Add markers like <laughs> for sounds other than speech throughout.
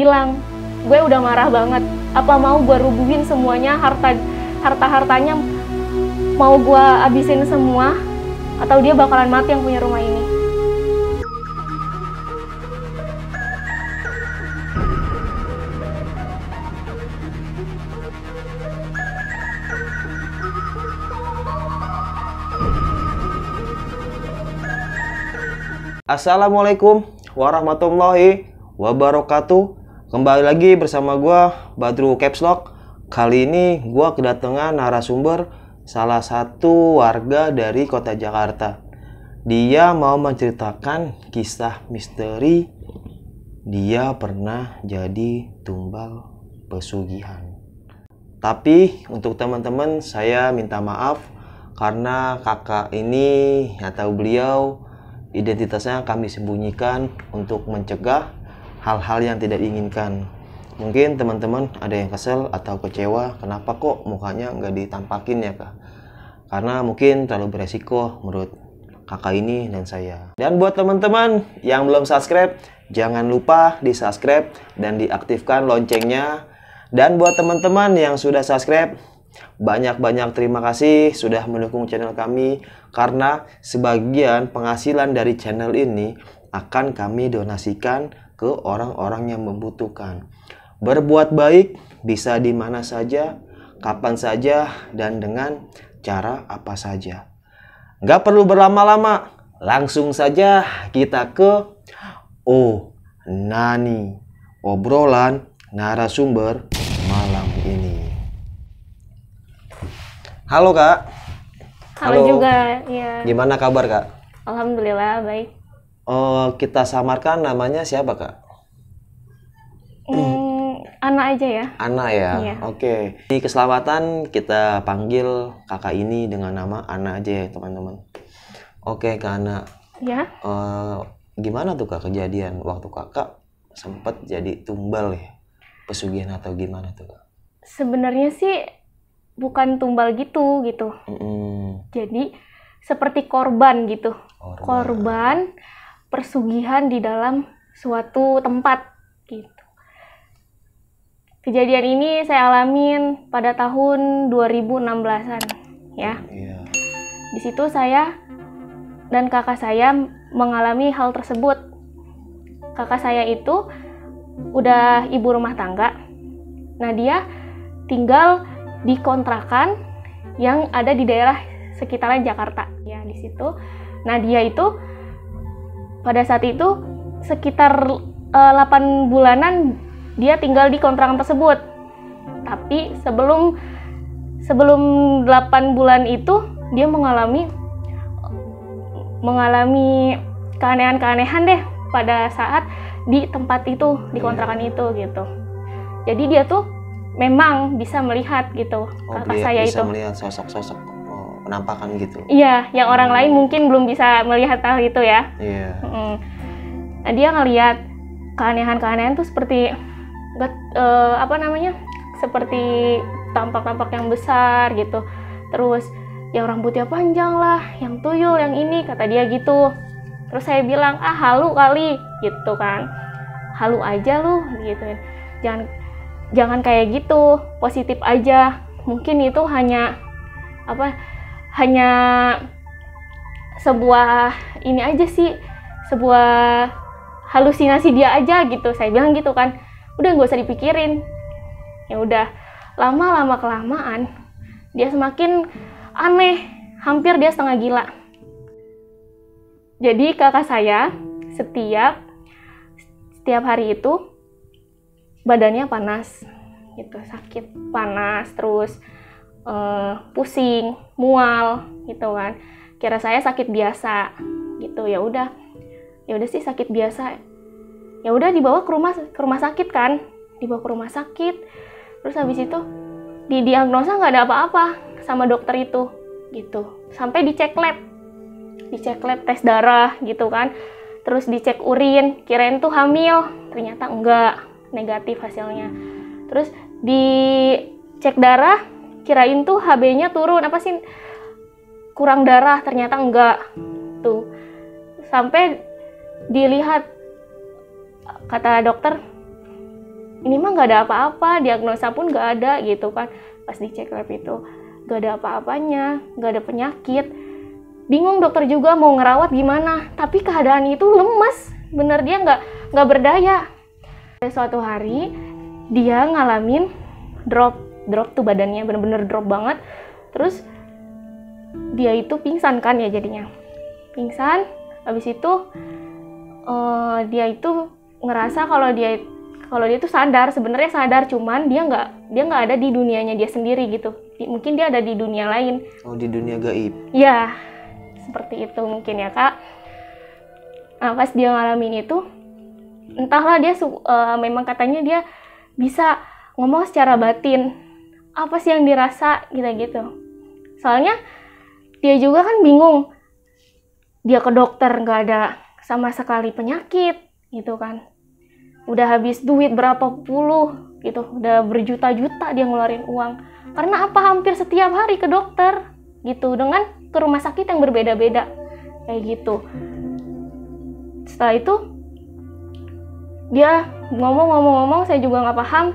bilang gue udah marah banget. Apa mau gue rubuhin semuanya? Harta harta hartanya mau gue abisin semua? Atau dia bakalan mati yang punya rumah ini? Assalamualaikum warahmatullahi wabarakatuh. Kembali lagi bersama gua Badru Capslock. Kali ini gua kedatangan narasumber salah satu warga dari kota Jakarta. Dia mau menceritakan kisah misteri dia pernah jadi tumbal pesugihan. Tapi untuk teman-teman saya minta maaf karena kakak ini atau beliau identitasnya kami sembunyikan untuk mencegah hal-hal yang tidak diinginkan. Mungkin teman-teman ada yang kesel atau kecewa, kenapa kok mukanya nggak ditampakin ya kak? Karena mungkin terlalu beresiko menurut kakak ini dan saya. Dan buat teman-teman yang belum subscribe, jangan lupa di subscribe dan diaktifkan loncengnya. Dan buat teman-teman yang sudah subscribe, banyak-banyak terima kasih sudah mendukung channel kami karena sebagian penghasilan dari channel ini akan kami donasikan ke orang-orang yang membutuhkan. Berbuat baik bisa di mana saja, kapan saja, dan dengan cara apa saja. Nggak perlu berlama-lama, langsung saja kita ke Oh Nani, obrolan narasumber malam ini. Halo kak. halo, Halo. juga ya Gimana kabar kak? alhamdulillah baik Oh, kita samarkan namanya siapa kak? Hmm, anak aja ya Ana ya. Iya. Oke. Di keselamatan kita panggil kakak ini dengan nama Ana aja ya teman-teman. Oke kak Ana. ya Eh, gimana tuh kak kejadian waktu kakak sempat jadi tumbal ya pesugihan atau gimana tuh kak? sebenarnya sih bukan tumbal gitu gitu Mm-mm. jadi seperti korban gitu Korban. korban persugihan di dalam suatu tempat gitu. Kejadian ini saya alamin pada tahun 2016-an ya. Iya. Di situ saya dan kakak saya mengalami hal tersebut. Kakak saya itu udah ibu rumah tangga. Nah, dia tinggal di kontrakan yang ada di daerah sekitaran Jakarta. Ya, di situ. Nah, dia itu pada saat itu sekitar eh, 8 bulanan dia tinggal di kontrakan tersebut. Tapi sebelum sebelum 8 bulan itu dia mengalami mengalami keanehan-keanehan deh pada saat di tempat itu, di Iya. kontrakan itu gitu. Jadi dia tuh memang bisa melihat gitu Oh, kakak dia saya bisa itu. melihat sosok-sosok penampakan gitu. Iya, yang orang lain mungkin belum bisa melihat hal itu ya. Iya. Mm. Nah, dia ngelihat keanehan-keanehan tuh seperti bet- eh, apa namanya? Seperti tampak-tampak yang besar gitu. Terus yang rambutnya panjang lah, yang tuyul, yang ini kata dia gitu. Terus saya bilang, "Ah, halu kali." gitu kan. Halu aja lu gitu. Jangan jangan kayak gitu, positif aja. Mungkin itu hanya apa? Hanya sebuah ini aja sih sebuah halusinasi dia aja gitu. Saya bilang gitu kan udah nggak usah dipikirin. Ya udah lama lama kelamaan dia semakin aneh hampir dia setengah gila. Jadi kakak saya setiap setiap hari itu badannya panas gitu sakit panas terus eh, pusing mual gitu kan. Kira saya sakit biasa gitu. Ya udah ya udah sih sakit biasa. Ya udah dibawa ke rumah ke rumah sakit kan. Dibawa ke rumah sakit. Terus habis itu didiagnosa nggak ada apa-apa sama dokter itu gitu. Sampai dicek lab. Dicek lab tes darah gitu kan. Terus dicek urin kirain tuh hamil. Ternyata enggak negatif hasilnya. Terus dicek darah kirain tuh HB-nya turun. Apa sih? Kurang darah ternyata enggak. Tuh. Sampai dilihat kata dokter ini mah nggak ada apa-apa diagnosa pun nggak ada gitu kan. Pas dicek lab itu nggak ada apa-apanya nggak ada penyakit. Bingung dokter juga mau ngerawat gimana tapi keadaan itu lemes. Bener dia nggak nggak berdaya. Suatu hari dia ngalamin drop drop tuh badannya bener-bener drop banget. Terus dia itu pingsan kan ya jadinya. Pingsan habis itu uh, dia itu ngerasa kalau dia kalau dia tuh sadar sebenarnya sadar cuman dia nggak dia nggak ada di dunianya dia sendiri gitu. Mungkin dia ada di dunia lain. Oh di dunia gaib. Ya seperti itu mungkin ya kak. Nah pas dia ngalamin itu entahlah dia uh, memang katanya dia bisa ngomong secara batin apa sih yang dirasa gitu gitu. Soalnya dia juga kan bingung. Dia ke dokter nggak ada sama sekali penyakit gitu kan. Udah habis duit berapa puluh gitu. Udah berjuta-juta dia ngeluarin uang. Karena apa? Hampir setiap hari ke dokter gitu. Dengan ke rumah sakit yang berbeda-beda. Kayak gitu. Setelah itu dia ngomong-ngomong-ngomong saya juga nggak paham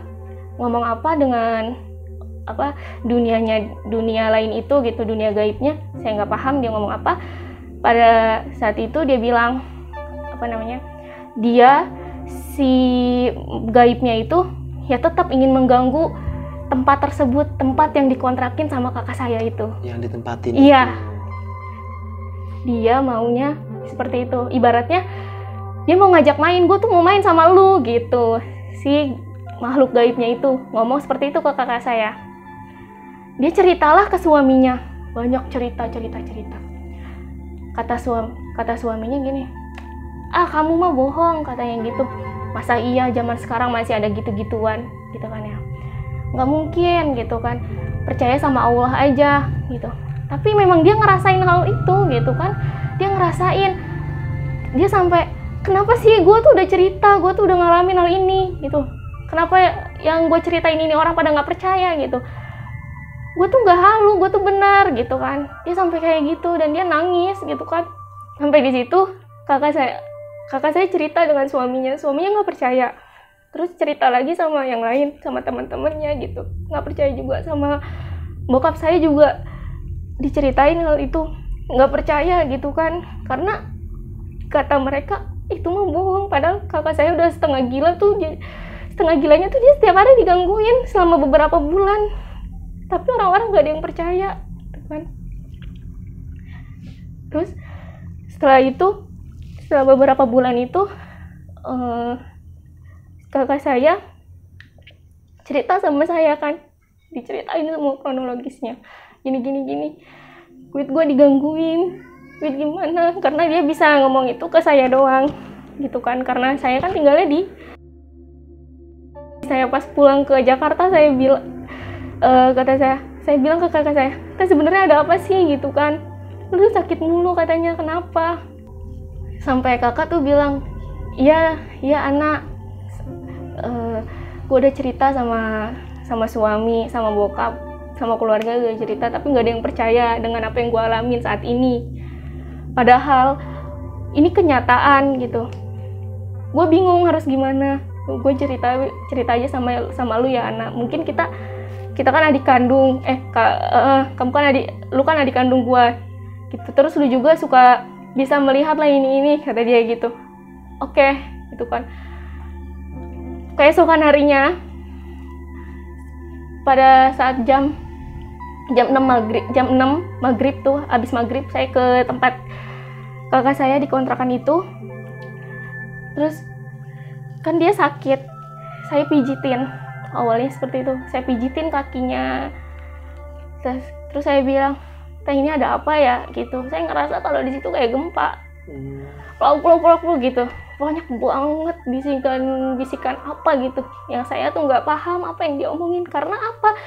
ngomong apa dengan apa dunianya dunia lain itu gitu dunia gaibnya saya nggak paham dia ngomong apa. Pada saat itu dia bilang apa namanya dia si gaibnya itu ya tetap ingin mengganggu tempat tersebut tempat yang dikontrakin sama kakak saya itu. Yang ditempatin iya. Dia maunya seperti itu. Ibaratnya dia mau ngajak main gue tuh mau main sama lu gitu. Si makhluk gaibnya itu ngomong seperti itu ke kakak saya dia ceritalah ke suaminya. Banyak cerita cerita cerita. Kata suami kata suaminya gini ah kamu mah bohong katanya gitu. Masa iya zaman sekarang masih ada gitu-gituan gitu kan ya. Nggak mungkin gitu kan. Percaya sama Allah aja gitu. Tapi memang dia ngerasain hal itu gitu kan. Dia ngerasain dia sampai kenapa sih gue tuh udah cerita gue tuh udah ngalamin hal ini gitu. Kenapa yang gue ceritain ini orang pada nggak percaya gitu gue tuh nggak halu gue tuh benar gitu kan. Dia sampai kayak gitu dan dia nangis gitu kan. Sampai di situ kakak saya kakak saya cerita dengan suaminya. Suaminya nggak percaya. Terus cerita lagi sama yang lain sama teman-temannya gitu. Nggak percaya juga sama bokap saya juga. Diceritain hal itu. Nggak percaya gitu kan. Karena kata mereka itu mah bohong. Padahal kakak saya udah setengah gila tuh setengah gilanya tuh dia setiap hari digangguin selama beberapa bulan tapi orang-orang gak ada yang percaya gitu kan. Terus setelah itu setelah beberapa bulan itu uh, kakak saya cerita sama saya kan. Diceritain semua kronologisnya. Gini gini gini. Duit gue digangguin. Duit gimana? Karena dia bisa ngomong itu ke saya doang gitu kan. Karena saya kan tinggalnya di saya pas pulang ke Jakarta saya bilang uh, kata saya saya bilang ke kakak saya kita sebenarnya ada apa sih gitu kan. Lu sakit mulu katanya kenapa? Sampai kakak tuh bilang iya iya anak. Uh, eh, gue udah cerita sama sama suami sama bokap sama keluarga gue cerita tapi nggak ada yang percaya dengan apa yang gue alamin saat ini. Padahal ini kenyataan gitu. Gue bingung harus gimana. Gue cerita cerita aja sama sama lu ya anak. Mungkin kita kita kan adik kandung eh ka, uh, kamu kan adik lu kan adik kandung gua. Gitu. Terus lu juga suka bisa melihat lah ini ini kata dia gitu. Oke okay, gitu kan. Keesokan harinya pada saat jam jam 6 maghrib jam 6 maghrib tuh abis maghrib saya ke tempat kakak saya di kontrakan itu. Terus kan dia sakit saya pijitin awalnya seperti itu. Saya pijitin kakinya. Terus, terus saya bilang teh ini ada apa ya? Gitu. Saya ngerasa kalau di situ kayak gempa. Peluk peluk peluk peluk gitu. Banyak banget bisikan bisikan apa gitu. Yang saya tuh nggak paham apa yang dia omongin karena apa?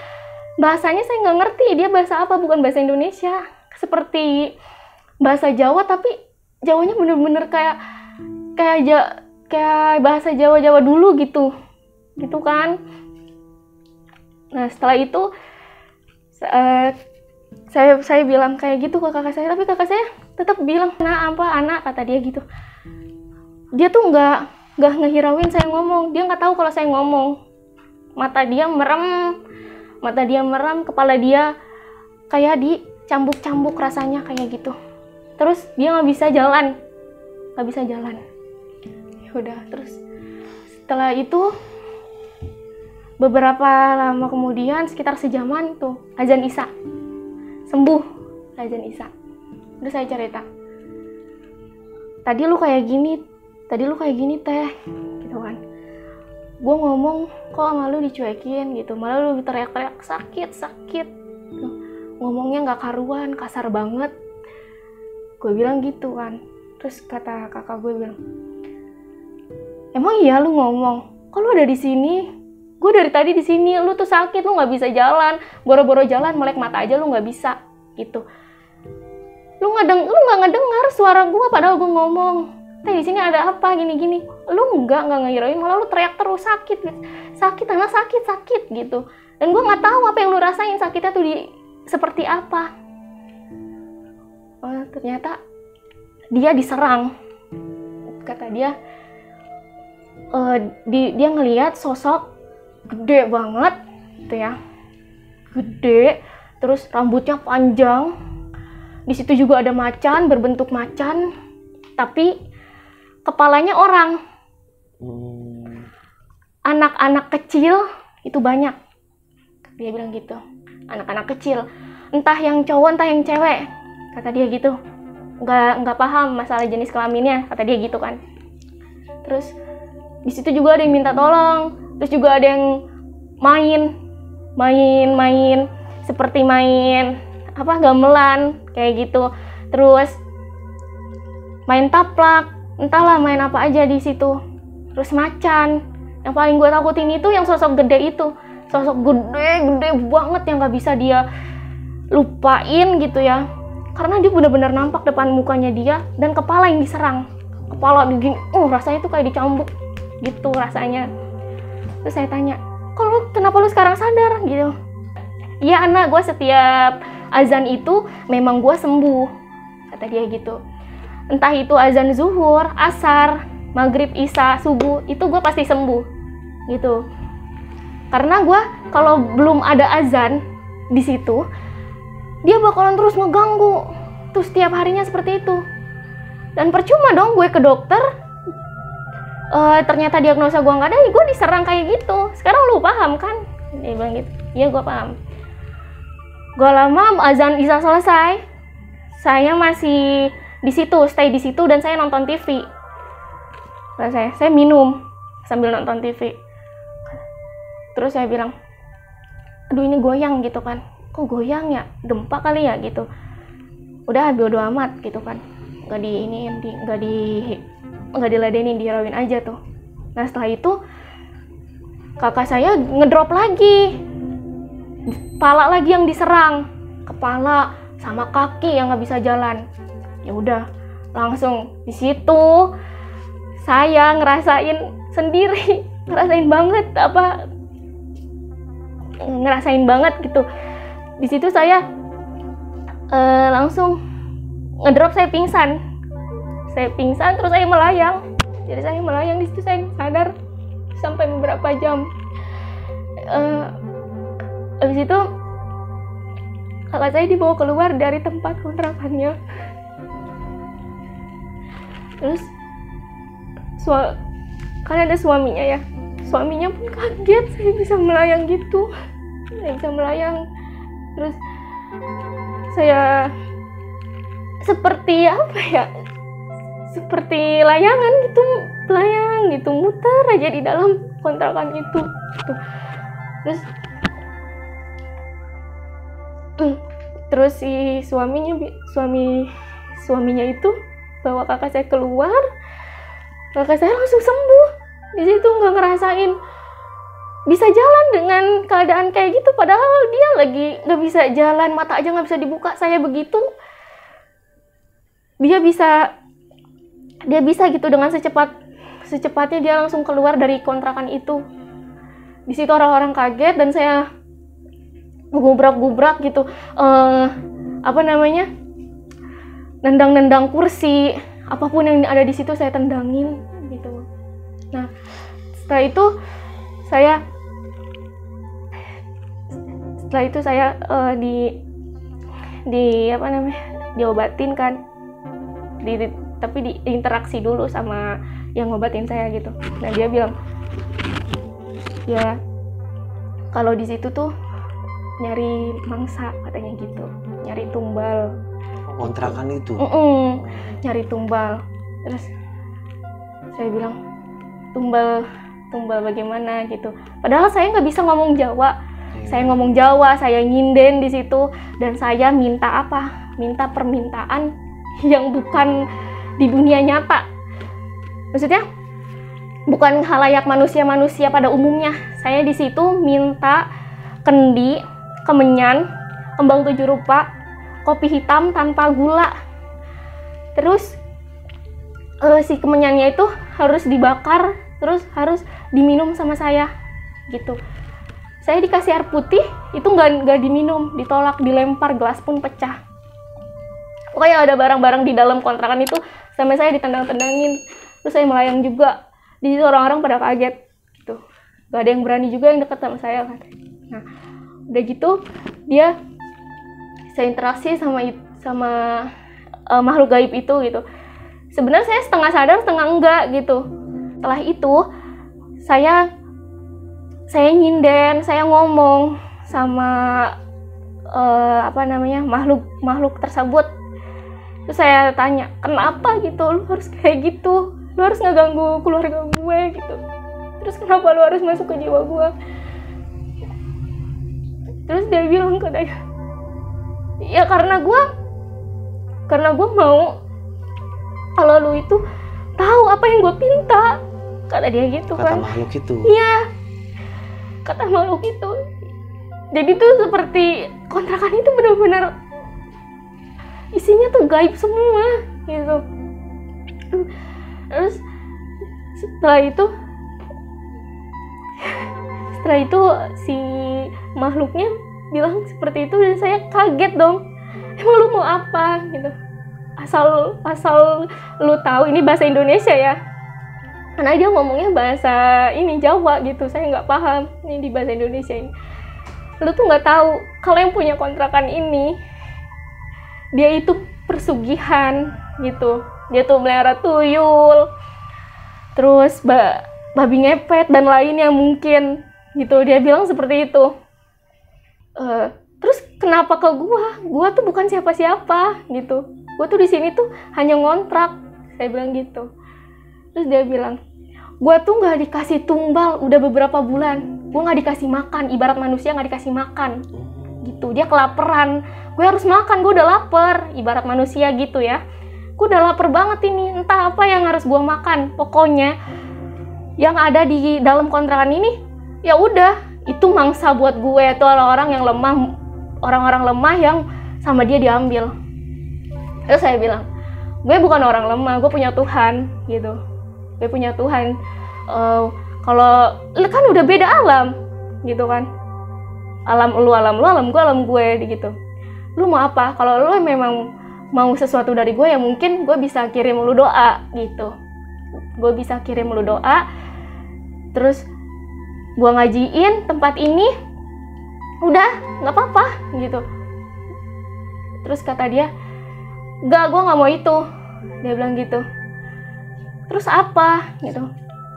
Bahasanya saya nggak ngerti. Dia bahasa apa? Bukan bahasa Indonesia. Seperti bahasa Jawa tapi Jawanya bener-bener kayak kayak ja, kayak bahasa Jawa Jawa dulu gitu. Gitu kan nah setelah itu uh, saya saya bilang kayak gitu ke kakak saya tapi kakak saya tetap bilang nah apa anak? kata dia gitu. Dia tuh nggak nggak ngehirauin saya ngomong. Dia nggak tahu kalau saya ngomong. Mata dia merem mata dia merem kepala dia kayak dicambuk-cambuk rasanya kayak gitu. Terus dia nggak bisa jalan nggak bisa jalan. Ya udah terus setelah itu beberapa lama kemudian sekitar sejaman tuh azan isya. Sembuh azan isya. Terus saya cerita tadi lu kayak gini tadi lu kayak gini teh gitu kan. Gue ngomong kok sama lu dicuekin? gitu. Malah lu teriak-teriak sakit sakit. Tuh, ngomongnya nggak karuan kasar banget. Gue bilang gitu kan. Terus kata kakak gue bilang emang iya lu ngomong? Kok lu ada di sini gue dari tadi di sini lu tuh sakit lu nggak bisa jalan. Boro-boro jalan melek mata aja lu nggak bisa gitu. Lu nggak deng lu nggak ngedengar suara gue padahal gue ngomong. Teh di sini ada apa? Gini-gini. Lu nggak nggak ngirain malah lu teriak terus sakit sakit karena sakit sakit gitu. Dan gue nggak tahu apa yang lu rasain sakitnya tuh di seperti apa. Oh, ternyata dia diserang. Kata dia uh, di, dia ngelihat sosok gede banget gitu ya. Gede terus rambutnya panjang. Di situ juga ada macan berbentuk macan tapi kepalanya orang. Anak-anak kecil itu banyak. Dia bilang gitu. Anak-anak kecil. Entah yang cowok entah yang cewek. Kata dia gitu. Nggak nggak paham masalah jenis kelaminnya. Kata dia gitu kan. Terus di situ juga ada yang minta tolong terus juga ada yang main main main seperti main apa gamelan kayak gitu. Terus main taplak entahlah main apa aja di situ. Terus macan yang paling gue takutin itu yang sosok gede itu. Sosok gede gede banget yang nggak bisa dia lupain gitu ya. Karena dia benar-benar nampak depan mukanya dia dan kepala yang diserang. Kepala digini uh rasanya tuh kayak dicambuk gitu rasanya terus saya tanya kalau kenapa lu sekarang sadar? Gitu. Iya anak gue setiap azan itu memang gue sembuh kata dia gitu. Entah itu azan zuhur asar maghrib isya subuh itu gue pasti sembuh gitu. Karena gue kalau belum ada azan di situ dia bakalan terus ngeganggu tuh setiap harinya seperti itu. Dan percuma dong gue ke dokter uh, ternyata diagnosa gue nggak ada ya gue diserang kayak gitu. Sekarang lu paham kan? Dia bilang gitu. Iya gue paham. Gue lama azan bisa selesai. Saya masih di situ stay di situ dan saya nonton TV saya saya minum sambil nonton TV terus saya bilang aduh ini goyang gitu kan. Kok goyang ya? Gempa kali ya gitu. Udah bodo amat gitu kan. Nggak di ini nggak di nggak diladenin dirawin aja tuh. Nah setelah itu kakak saya ngedrop lagi. Kepala lagi yang diserang. Kepala sama kaki yang nggak bisa jalan. Ya udah langsung di situ saya ngerasain sendiri. <laughs> Ngerasain banget apa ngerasain banget gitu. Di situ saya uh, langsung ngedrop saya pingsan saya pingsan terus saya melayang. Jadi saya melayang di situ saya sadar sampai beberapa jam. Uh, habis itu kakak saya dibawa keluar dari tempat kontrakannya. Terus sua kan ada suaminya ya. Suaminya pun kaget saya bisa melayang gitu. Saya bisa melayang. Terus saya seperti apa ya seperti layangan gitu melayang gitu muter aja di dalam kontrakan itu. Gitu. terus terus si suaminya suami suaminya itu bawa kakak saya keluar. Kakak saya langsung sembuh. Di situ nggak ngerasain bisa jalan dengan keadaan kayak gitu. Padahal dia lagi nggak bisa jalan mata aja nggak bisa dibuka. Saya begitu dia bisa dia bisa gitu dengan secepat secepatnya dia langsung keluar dari kontrakan itu. Di situ orang-orang kaget dan saya gubrak-gubrak gitu uh, apa namanya nendang-nendang kursi apa pun yang ada di situ saya tendangin gitu. Nah setelah itu saya setelah itu saya uh, di di apa namanya diobatin kan di, di tapi di interaksi dulu sama yang ngobatin saya gitu. Nah dia bilang ya kalau di situ tuh nyari mangsa katanya gitu. Nyari tumbal. Kontrakan itu? Mm -mm, nyari tumbal. Terus saya bilang tumbal tumbal bagaimana? gitu. Padahal saya nggak bisa ngomong Jawa. Iya. saya ngomong Jawa saya nyinden di situ. Dan saya minta apa? Minta permintaan yang bukan di dunia nyata. Maksudnya bukan halayak manusia-manusia pada umumnya. Saya di situ minta kendi kemenyan kembang tujuh rupa kopi hitam tanpa gula. Terus eh, si kemenyannya itu harus dibakar terus harus diminum sama saya gitu. Saya dikasih air putih itu nggak nggak diminum ditolak dilempar gelas pun pecah. Pokoknya ada barang-barang di dalam kontrakan itu sampai saya ditendang-tendangin. Terus saya melayang juga. Di situ orang-orang pada kaget gitu. Gak ada yang berani juga yang deket sama saya kan nah udah gitu dia saya interaksi sama sama eh, makhluk gaib itu gitu. Sebenarnya saya setengah sadar setengah enggak gitu. Setelah itu saya saya nyinden saya ngomong sama eh, apa namanya makhluk makhluk tersebut terus saya tanya kenapa gitu? Lu harus kayak gitu. Lu harus ngeganggu keluarga gue gitu. Terus kenapa lu harus masuk ke jiwa gue? Terus dia bilang ke saya ya karena gue karena gue mau kalau lu itu tahu apa yang gue pinta. Kata dia gitu kata kan. makhluk itu. Iya, kata makhluk itu. Jadi tuh seperti kontrakan itu benar-benar isinya tuh gaib semua gitu. Terus setelah itu setelah itu si makhluknya bilang seperti itu dan saya kaget dong. Emang lu mau apa gitu? Asal asal lu tahu ini bahasa Indonesia ya karena dia ngomongnya bahasa ini Jawa gitu saya nggak paham ini di bahasa Indonesia ini lu tuh nggak tahu kalau yang punya kontrakan ini dia itu persugihan gitu. Dia tuh melihara tuyul terus ba babi ngepet dan lainnya mungkin gitu. Dia bilang seperti itu. Eh, terus kenapa ke gua? Gua tuh bukan siapa-siapa gitu. Gua tuh di sini tuh hanya ngontrak saya bilang gitu. Terus dia bilang gue tuh nggak dikasih tumbal udah beberapa bulan. Gue nggak dikasih makan ibarat manusia nggak dikasih makan gitu. Dia kelaparan gue harus makan gue udah lapar. Ibarat manusia gitu ya. Gue udah lapar banget ini. Entah apa yang harus gue makan. Pokoknya yang ada di dalam kontrakan ini ya udah. Itu mangsa buat gue. Itu orang-orang yang lemah. Orang-orang lemah yang sama dia diambil. Terus saya bilang gue bukan orang lemah. Gue punya Tuhan gitu. Gue punya Tuhan. Eh, kalau kan udah beda alam gitu kan alam lu alam lu alam gue alam gue gitu. Lu mau apa? Kalau lu memang mau sesuatu dari gue ya mungkin gue bisa kirim lu doa gitu. Gue bisa kirim lu doa terus gue ngajiin tempat ini udah nggak apa-apa gitu. Terus kata dia nggak gue nggak mau itu. Dia bilang gitu. Terus apa? Gitu.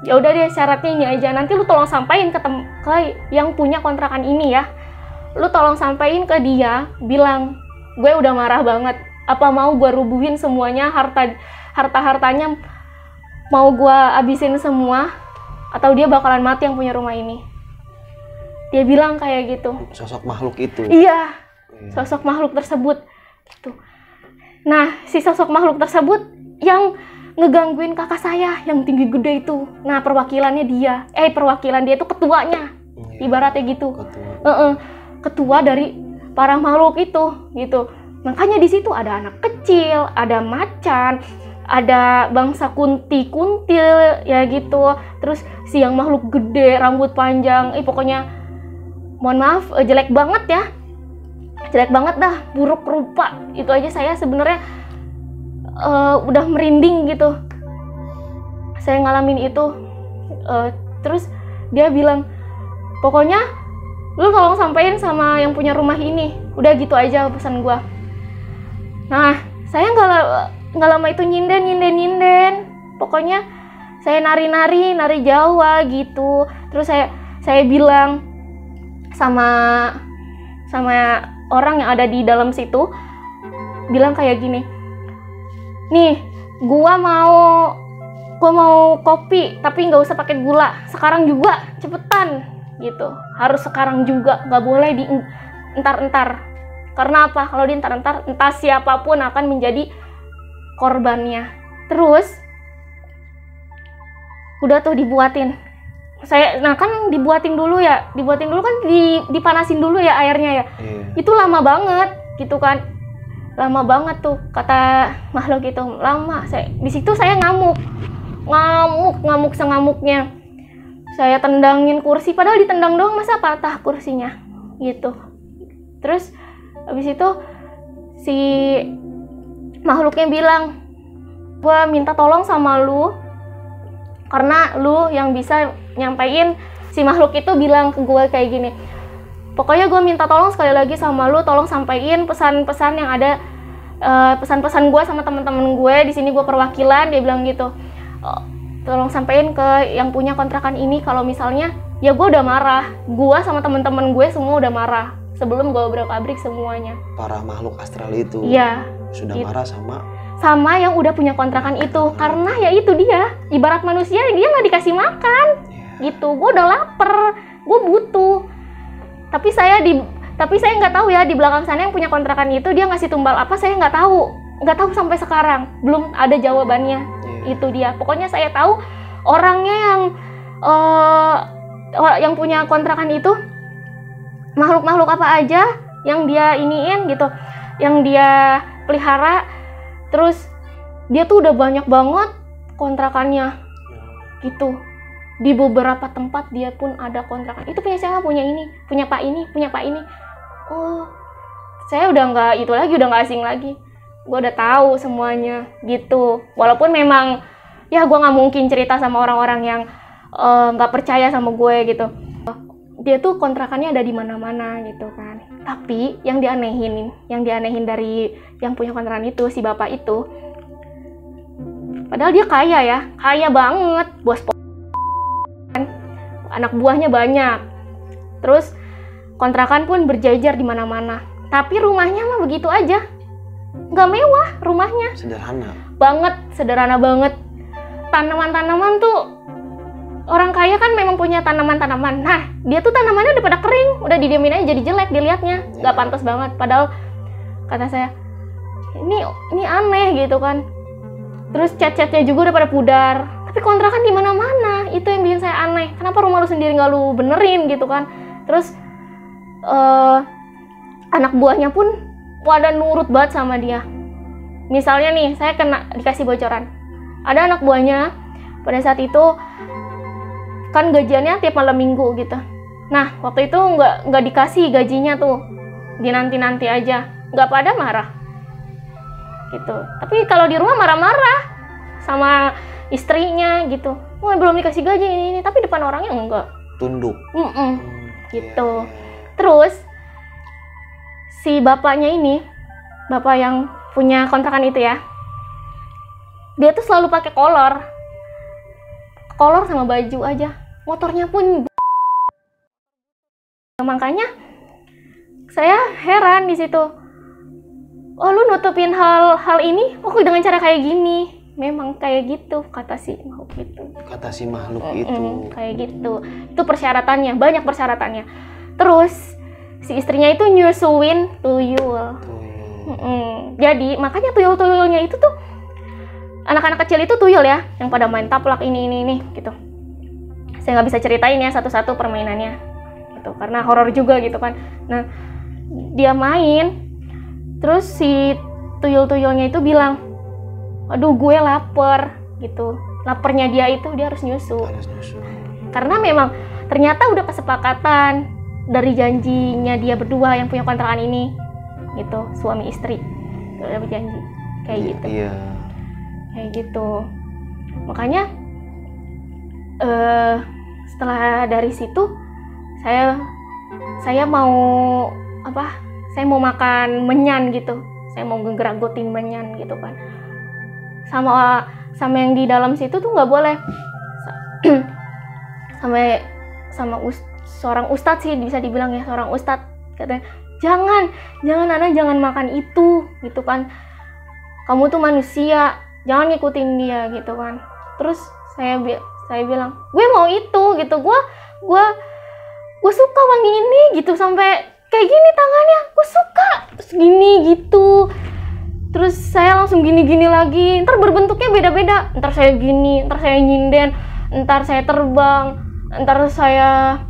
Ya udah deh syaratnya ini aja nanti lu tolong sampaikan ke, ke yang punya kontrakan ini ya. Lu tolong sampaikan ke dia bilang gue udah marah banget. Apa mau gue rubuhin semuanya harta harta hartanya mau gue abisin semua atau dia bakalan mati yang punya rumah ini? Dia bilang kayak gitu. Sosok makhluk itu. Iya sosok makhluk tersebut. Gitu nah si sosok makhluk tersebut yang ngegangguin kakak saya yang tinggi gede itu. Nah perwakilannya dia. Eh perwakilan dia itu ketuanya. Iya, ibaratnya gitu. Ketua. Heeh, ketua dari para makhluk itu gitu. Makanya di situ ada anak kecil ada macan ada bangsa kunti kuntil ya gitu. Terus si yang makhluk gede rambut panjang. Eh pokoknya mohon maaf eh, jelek banget ya. Jelek banget dah buruk rupa. Itu aja saya sebenarnya eh, udah merinding gitu. Saya ngalamin itu Eh, terus dia bilang pokoknya lu tolong sampein sama yang punya rumah ini. Udah gitu aja pesan gua. Nah saya nggak nggak lama itu nyinden nyinden nyinden. Pokoknya saya nari-nari nari Jawa gitu. Terus saya saya bilang sama sama orang yang ada di dalam situ bilang kayak gini nih gua mau gua mau kopi tapi nggak usah pakai gula. Sekarang juga cepetan gitu. Harus sekarang juga nggak boleh di entar-entar. Karena apa? Kalau di entar-entar entah siapa pun akan menjadi korbannya. Terus udah tuh dibuatin. Saya nah kan dibuatin dulu ya. Dibuatin dulu kan di, dipanasin dulu ya airnya ya. Iya. itu lama banget gitu kan lama banget tuh kata makhluk itu. Lama saya di situ saya ngamuk. Ngamuk ngamuk sengamuknya. Saya tendangin kursi padahal ditendang doang masa patah kursinya? Gitu. Terus habis itu si makhluknya bilang gua minta tolong sama lu karena lu yang bisa nyampein. Si makhluk itu bilang ke gue kayak gini pokoknya gue minta tolong sekali lagi sama lu tolong sampaikan pesan-pesan yang ada eh, pesan-pesan gue sama teman-teman gue di sini gue perwakilan dia bilang gitu. "Oh, tolong sampaikan ke yang punya kontrakan ini kalau misalnya ya gue udah marah. Gue sama teman-teman gue semua udah marah sebelum gue obrak abrik semuanya. Para makhluk astral itu. Iya sudah gitu. marah sama? Sama yang udah punya kontrakan itu. Karena ya itu dia. Ibarat manusia dia nggak dikasih makan. Ya, gitu. Gue udah lapar. Gue butuh tapi saya di tapi saya nggak tahu ya di belakang sana yang punya kontrakan itu dia ngasih tumbal apa saya nggak tahu. Nggak tahu sampai sekarang. Belum ada jawabannya. Ya. itu dia. Pokoknya saya tahu orangnya yang or- yang punya kontrakan itu makhluk-makhluk apa aja yang dia iniin gitu yang dia pelihara. Terus dia tuh udah banyak banget kontrakannya. Gitu di beberapa tempat dia pun ada kontrakan. Itu punya siapa? Punya ini punya pak ini punya pak ini. Oh saya udah nggak itu lagi udah nggak asing lagi. Gue udah tahu semuanya gitu. Walaupun memang ya gue nggak mungkin cerita sama orang-orang yang eh, nggak percaya sama gue gitu. Dia tuh kontrakannya ada di mana-mana gitu kan. Tapi yang dianehin yang dianehin dari yang punya kontrakan itu si bapak itu padahal dia kaya ya kaya banget bos. Anak buahnya banyak. Terus kontrakan pun berjajar di mana-mana. Tapi rumahnya mah begitu aja. Nggak mewah rumahnya. Sederhana. Banget sederhana banget. Tanaman-tanaman tuh orang kaya kan memang punya tanaman-tanaman. Nah dia tuh tanamannya udah pada kering. Udah didiamin aja jadi jelek dilihatnya nggak pantas banget. Padahal kata saya ini ini aneh gitu kan. Terus cat-catnya juga udah pada pudar tapi kontrakan di mana-mana itu yang bikin saya aneh. Kenapa rumah lu sendiri nggak lu benerin gitu kan? Terus eh anak buahnya pun pada nurut banget sama dia. Misalnya nih saya kena dikasih bocoran. Ada anak buahnya pada saat itu kan gajiannya tiap malam minggu gitu. Nah waktu itu nggak nggak dikasih gajinya tuh. Di nanti nanti aja. Nggak pada marah. Gitu. Tapi kalau di rumah marah-marah sama istrinya gitu wah belum dikasih gaji ini, ini tapi depan orangnya enggak tunduk Mm-mm. Hmm, Gitu. iya, iya. Terus si bapaknya ini, bapak yang punya kontrakan itu ya, dia tuh selalu pakai kolor, kolor sama baju aja. Motornya pun makanya saya heran di situ. Oh lu nutupin hal-hal ini? Oh dengan cara kayak gini. Memang kayak gitu kata si makhluk itu. kata si makhluk Mm-mm, itu. kayak gitu. Itu persyaratannya banyak persyaratannya. Terus si istrinya itu nyusuin tuyul. Tuh. Mm-mm. jadi makanya tuyul-tuyulnya itu tuh anak-anak kecil itu tuyul ya yang pada main taplak ini ini ini gitu. Saya nggak bisa ceritain ya satu-satu permainannya gitu. Karena horor juga gitu kan. Nah dia main terus si tuyul-tuyulnya itu bilang aduh gue lapar gitu. Laparnya dia itu dia harus nyusu. Panas nyusul. karena memang ternyata udah kesepakatan dari janjinya dia berdua yang punya kontrakan ini gitu suami istri. Udah berjanji kayak gitu. iya. Kayak gitu. Makanya eh setelah dari situ saya saya mau apa saya mau makan menyan gitu. Saya mau ngegeragotin menyan gitu kan sama sama yang di dalam situ tuh nggak boleh. <clears throat> Sama sama us, seorang ustadz sih bisa dibilang ya seorang ustadz. Katanya jangan jangan anak jangan makan itu gitu kan. Kamu tuh manusia jangan ngikutin dia gitu kan. Terus saya bi saya bilang gue mau itu gitu. Gue gue gue suka wangi ini gitu. Sampai kayak gini tangannya gue suka terus gini gitu terus saya langsung gini-gini lagi. Ntar berbentuknya beda-beda. Ntar saya gini ntar saya nyinden ntar saya terbang ntar saya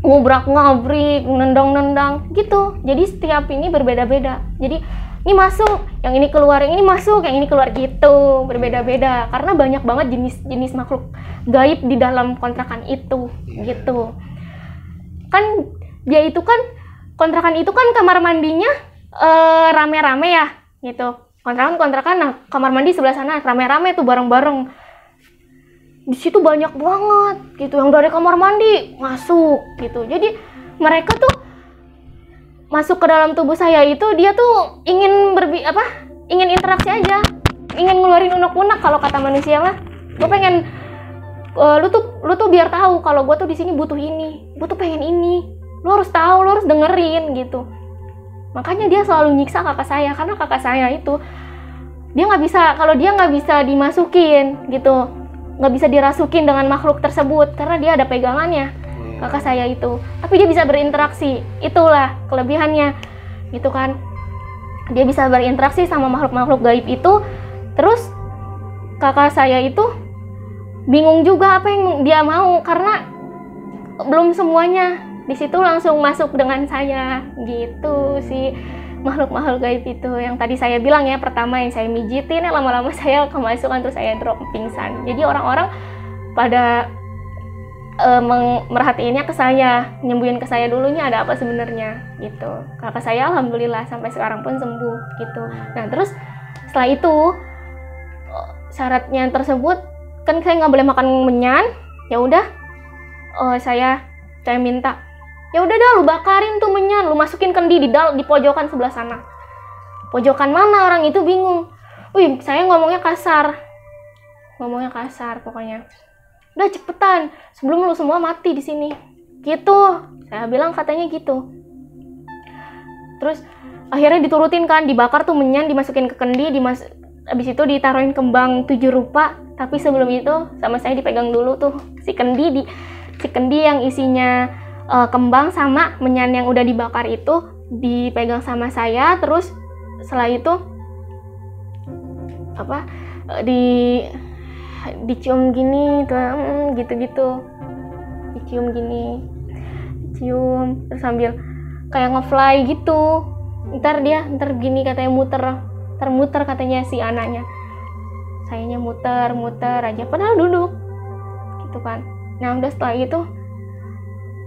ngubrak ngabrik nendang-nendang. Gitu. Jadi setiap ini berbeda-beda. Jadi ini masuk yang ini keluar yang ini masuk yang ini keluar gitu. Berbeda-beda. Karena banyak banget jenis-jenis makhluk gaib di dalam kontrakan itu. Gitu. Kan dia itu kan kontrakan itu kan kamar mandinya rame rame-rame ya gitu. Kontrakan kontrakan. Nah kamar mandi sebelah sana rame-rame tuh bareng-bareng. Di situ banyak banget gitu. Yang dari kamar mandi masuk gitu. Jadi mereka tuh masuk ke dalam tubuh saya itu dia tuh ingin berbi apa? Ingin interaksi aja. Ingin ngeluarin unek-unek kalau kata manusia mah. Gue pengen uh, lu tuh lu tuh biar tahu kalau gue tuh di sini butuh ini gue tuh pengen ini. Lu harus tahu lu harus dengerin gitu makanya dia selalu nyiksa kakak saya karena kakak saya itu dia nggak bisa kalau dia nggak bisa dimasukin gitu nggak bisa dirasukin dengan makhluk tersebut karena dia ada pegangannya hmm. kakak saya itu. Tapi dia bisa berinteraksi itulah kelebihannya gitu kan. Dia bisa berinteraksi sama makhluk-makhluk gaib itu terus kakak saya itu bingung juga apa yang dia mau karena belum semuanya di situ langsung masuk dengan saya. Gitu sih. Makhluk-makhluk gaib itu yang tadi saya bilang ya pertama yang saya mijitin ya lama-lama <laughs> saya kemasukan terus saya drop pingsan. Jadi orang-orang pada uh, merhatiinnya ke saya nyembuhin ke saya dulunya ada apa sebenarnya gitu. Kakak saya alhamdulillah sampai sekarang pun sembuh gitu. Nah terus setelah itu syaratnya tersebut kan saya nggak boleh makan menyan ya udah uh, saya saya minta ya udah dah lu bakarin tuh menyan. Lu masukin kendi di dal di pojokan sebelah sana. Pojokan mana? Orang itu bingung. Wih saya ngomongnya kasar. Ngomongnya kasar pokoknya. Udah cepetan. Sebelum lu semua mati di sini. Gitu. Saya bilang katanya gitu. Terus akhirnya diturutin kan. Dibakar tuh menyan dimasukin ke kendi dimas abis itu ditaruhin kembang tujuh rupa. Tapi sebelum itu sama saya dipegang dulu tuh si kendi di si kendi yang isinya uh, kembang sama menyan yang udah dibakar itu dipegang sama saya terus setelah itu apa uh, di dicium gini mm, gitu-gitu. Dicium gini cium terus sambil kayak ngefly gitu. Ntar dia ntar gini katanya muter termuter katanya si anaknya. Sayanya muter muter aja padahal duduk. Gitu kan. Nah udah setelah itu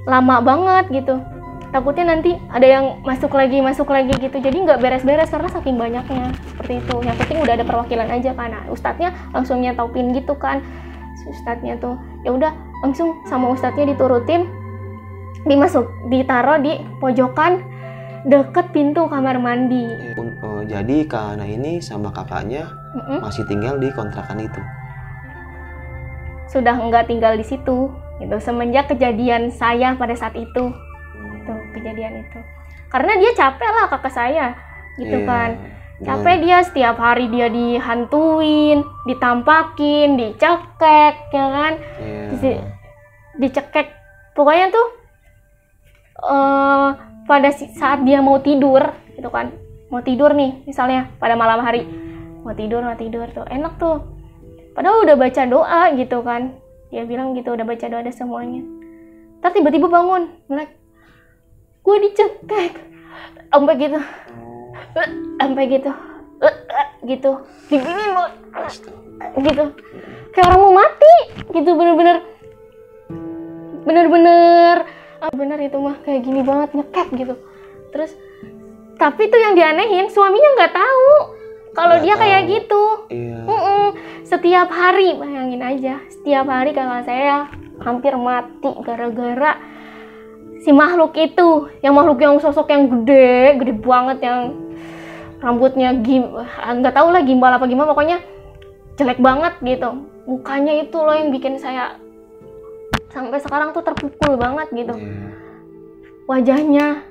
lama banget gitu. Takutnya nanti ada yang masuk lagi masuk lagi gitu. Jadi nggak beres-beres karena saking banyaknya. Seperti itu. Yang penting udah ada perwakilan aja kan. Nah, ustadznya langsung nyetopin gitu kan. Ustadznya tuh ya udah langsung sama ustadznya diturutin dimasuk ditaruh di pojokan deket pintu kamar mandi. Uh, jadi karena ini sama kakaknya mm -mm. masih tinggal di kontrakan itu? Sudah nggak tinggal di situ gitu semenjak kejadian saya pada saat itu. Itu kejadian itu. Karena dia capek lah kakak saya. Gitu yeah. kan. capek dia setiap hari dia dihantuin ditampakin dicekek ya kan. Yeah. dicekek. Pokoknya tuh uh, pada saat dia mau tidur gitu kan. Mau tidur nih misalnya pada malam hari. Mau tidur mau tidur tuh enak tuh. Padahal udah baca doa gitu kan dia bilang gitu udah baca doa ada semuanya. Tapi tiba-tiba bangun melek gue dicekek sampai gitu. Sampai gitu. Gitu. Digini gitu. Kayak orang mau mati. Gitu bener-bener. Bener-bener. Ah bener itu mah kayak gini banget nyekek gitu. Terus tapi tuh yang dianehin suaminya nggak tahu. Kalau dia tahu. kayak gitu. Iya. mm -mm setiap hari bayangin aja. Setiap hari kakak saya hampir mati gara-gara si makhluk itu. Yang makhluk yang sosok yang gede gede banget yang rambutnya gim ah, nggak tahu lah gimbal apa gimana. Pokoknya jelek banget gitu. Mukanya itu loh yang bikin saya sampai sekarang tuh terpukul banget gitu. Iya. wajahnya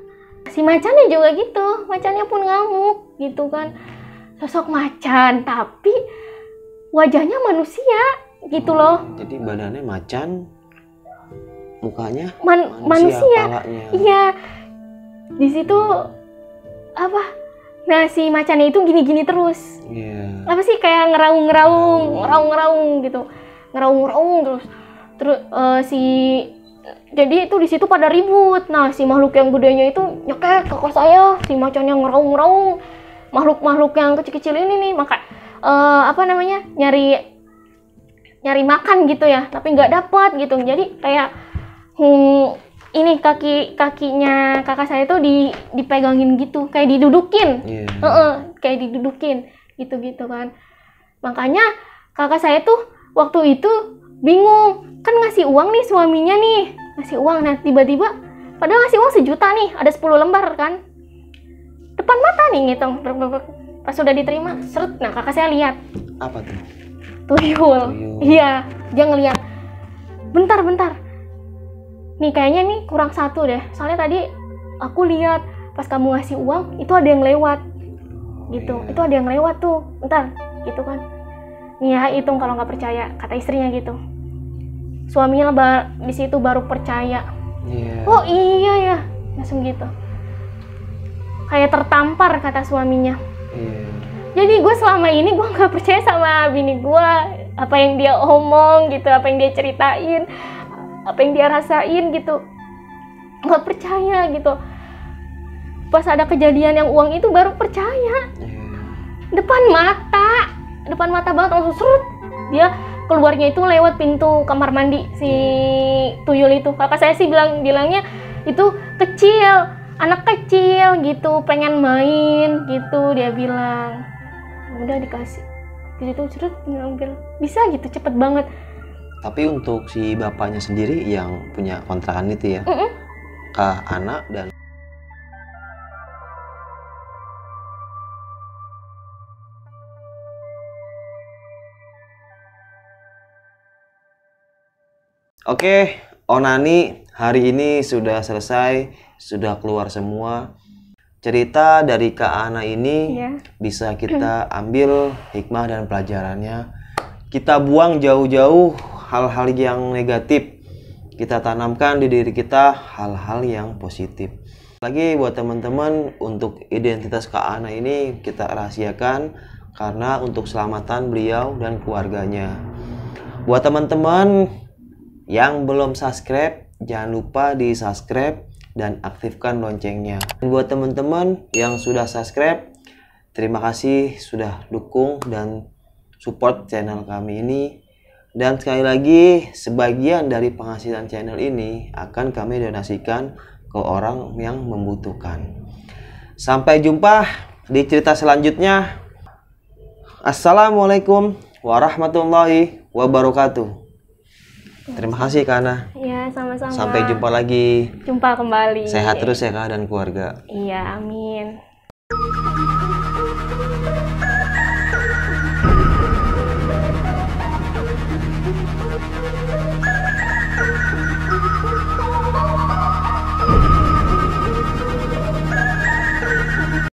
si macannya juga gitu. Macannya pun ngamuk gitu kan. Sosok macan tapi wajahnya manusia gitu loh. Jadi badannya macan, mukanya Man- manusia, manusia. palanya. iya. Di situ apa? Nah si macannya itu gini-gini terus. Iya. apa sih kayak ngeraung-ngeraung ngeraung-ngeraung gitu. Ngeraung-ngeraung terus. Terus eh, si jadi itu di situ pada ribut. Nah si makhluk yang gedenya itu nyekek ke kos saya si macannya ngeraung-ngeraung. Makhluk-makhluk yang kecil-kecil ini nih maka eh, apa namanya nyari nyari makan gitu ya tapi nggak dapat gitu jadi kayak hmm, ini kaki kakinya kakak saya tuh di dipegangin gitu kayak didudukin Iya. Heeh, kayak didudukin gitu-gitu kan. Makanya kakak saya tuh waktu itu bingung, kan ngasih uang nih suaminya nih, ngasih uang. Nah tiba-tiba, padahal ngasih uang sejuta nih, ada 10 lembar kan. Depan mata nih ngitung. Pas sudah diterima, seret. Nah kakak saya lihat, Apa tuh? tuyul. Tuyul. Iya, dia ngeliat. Bentar, bentar. Nih kayaknya nih kurang satu deh. Soalnya tadi aku lihat pas kamu ngasih uang itu ada yang lewat. Gitu. Iya. Itu ada yang lewat tuh. Bentar, gitu kan. Nih ya hitung kalau nggak percaya, kata istrinya gitu. Suaminya ba- di situ baru percaya. Iya. Oh iya ya, langsung gitu. Kayak tertampar kata suaminya Iya. jadi gue selama ini gue nggak percaya sama bini gue apa yang dia omong gitu apa yang dia ceritain apa yang dia rasain gitu. Nggak percaya gitu. Pas ada kejadian yang uang itu baru percaya. Iya. depan mata depan mata banget langsung serut. Dia keluarnya itu lewat pintu kamar mandi si tuyul itu. Kakak saya sih bilang bilangnya itu kecil anak kecil gitu pengen main gitu dia bilang. Udah dikasih. Di situ serut ngambil. Bisa gitu cepet banget. Tapi untuk si bapaknya sendiri yang punya kontrakan itu ya, Mm-mm. ke anak dan Oke, Onani hari ini sudah selesai, sudah keluar semua. Cerita dari Kak Ana ini Iya. bisa kita ambil hikmah dan pelajarannya. Kita buang jauh-jauh hal-hal yang negatif. Kita tanamkan di diri kita hal-hal yang positif. Lagi buat teman-teman untuk identitas Kak Ana ini kita rahasiakan karena untuk keselamatan beliau dan keluarganya. Buat teman-teman yang belum subscribe, jangan lupa di subscribe dan aktifkan loncengnya. Dan buat teman-teman yang sudah subscribe, terima kasih sudah dukung dan support channel kami ini. Dan sekali lagi, sebagian dari penghasilan channel ini akan kami donasikan ke orang yang membutuhkan. Sampai jumpa di cerita selanjutnya. Assalamualaikum warahmatullahi wabarakatuh. Terima kasih Kana. ya sama-sama Sampai jumpa lagi. jumpa kembali Sehat terus ya Kak dan keluarga. iya amin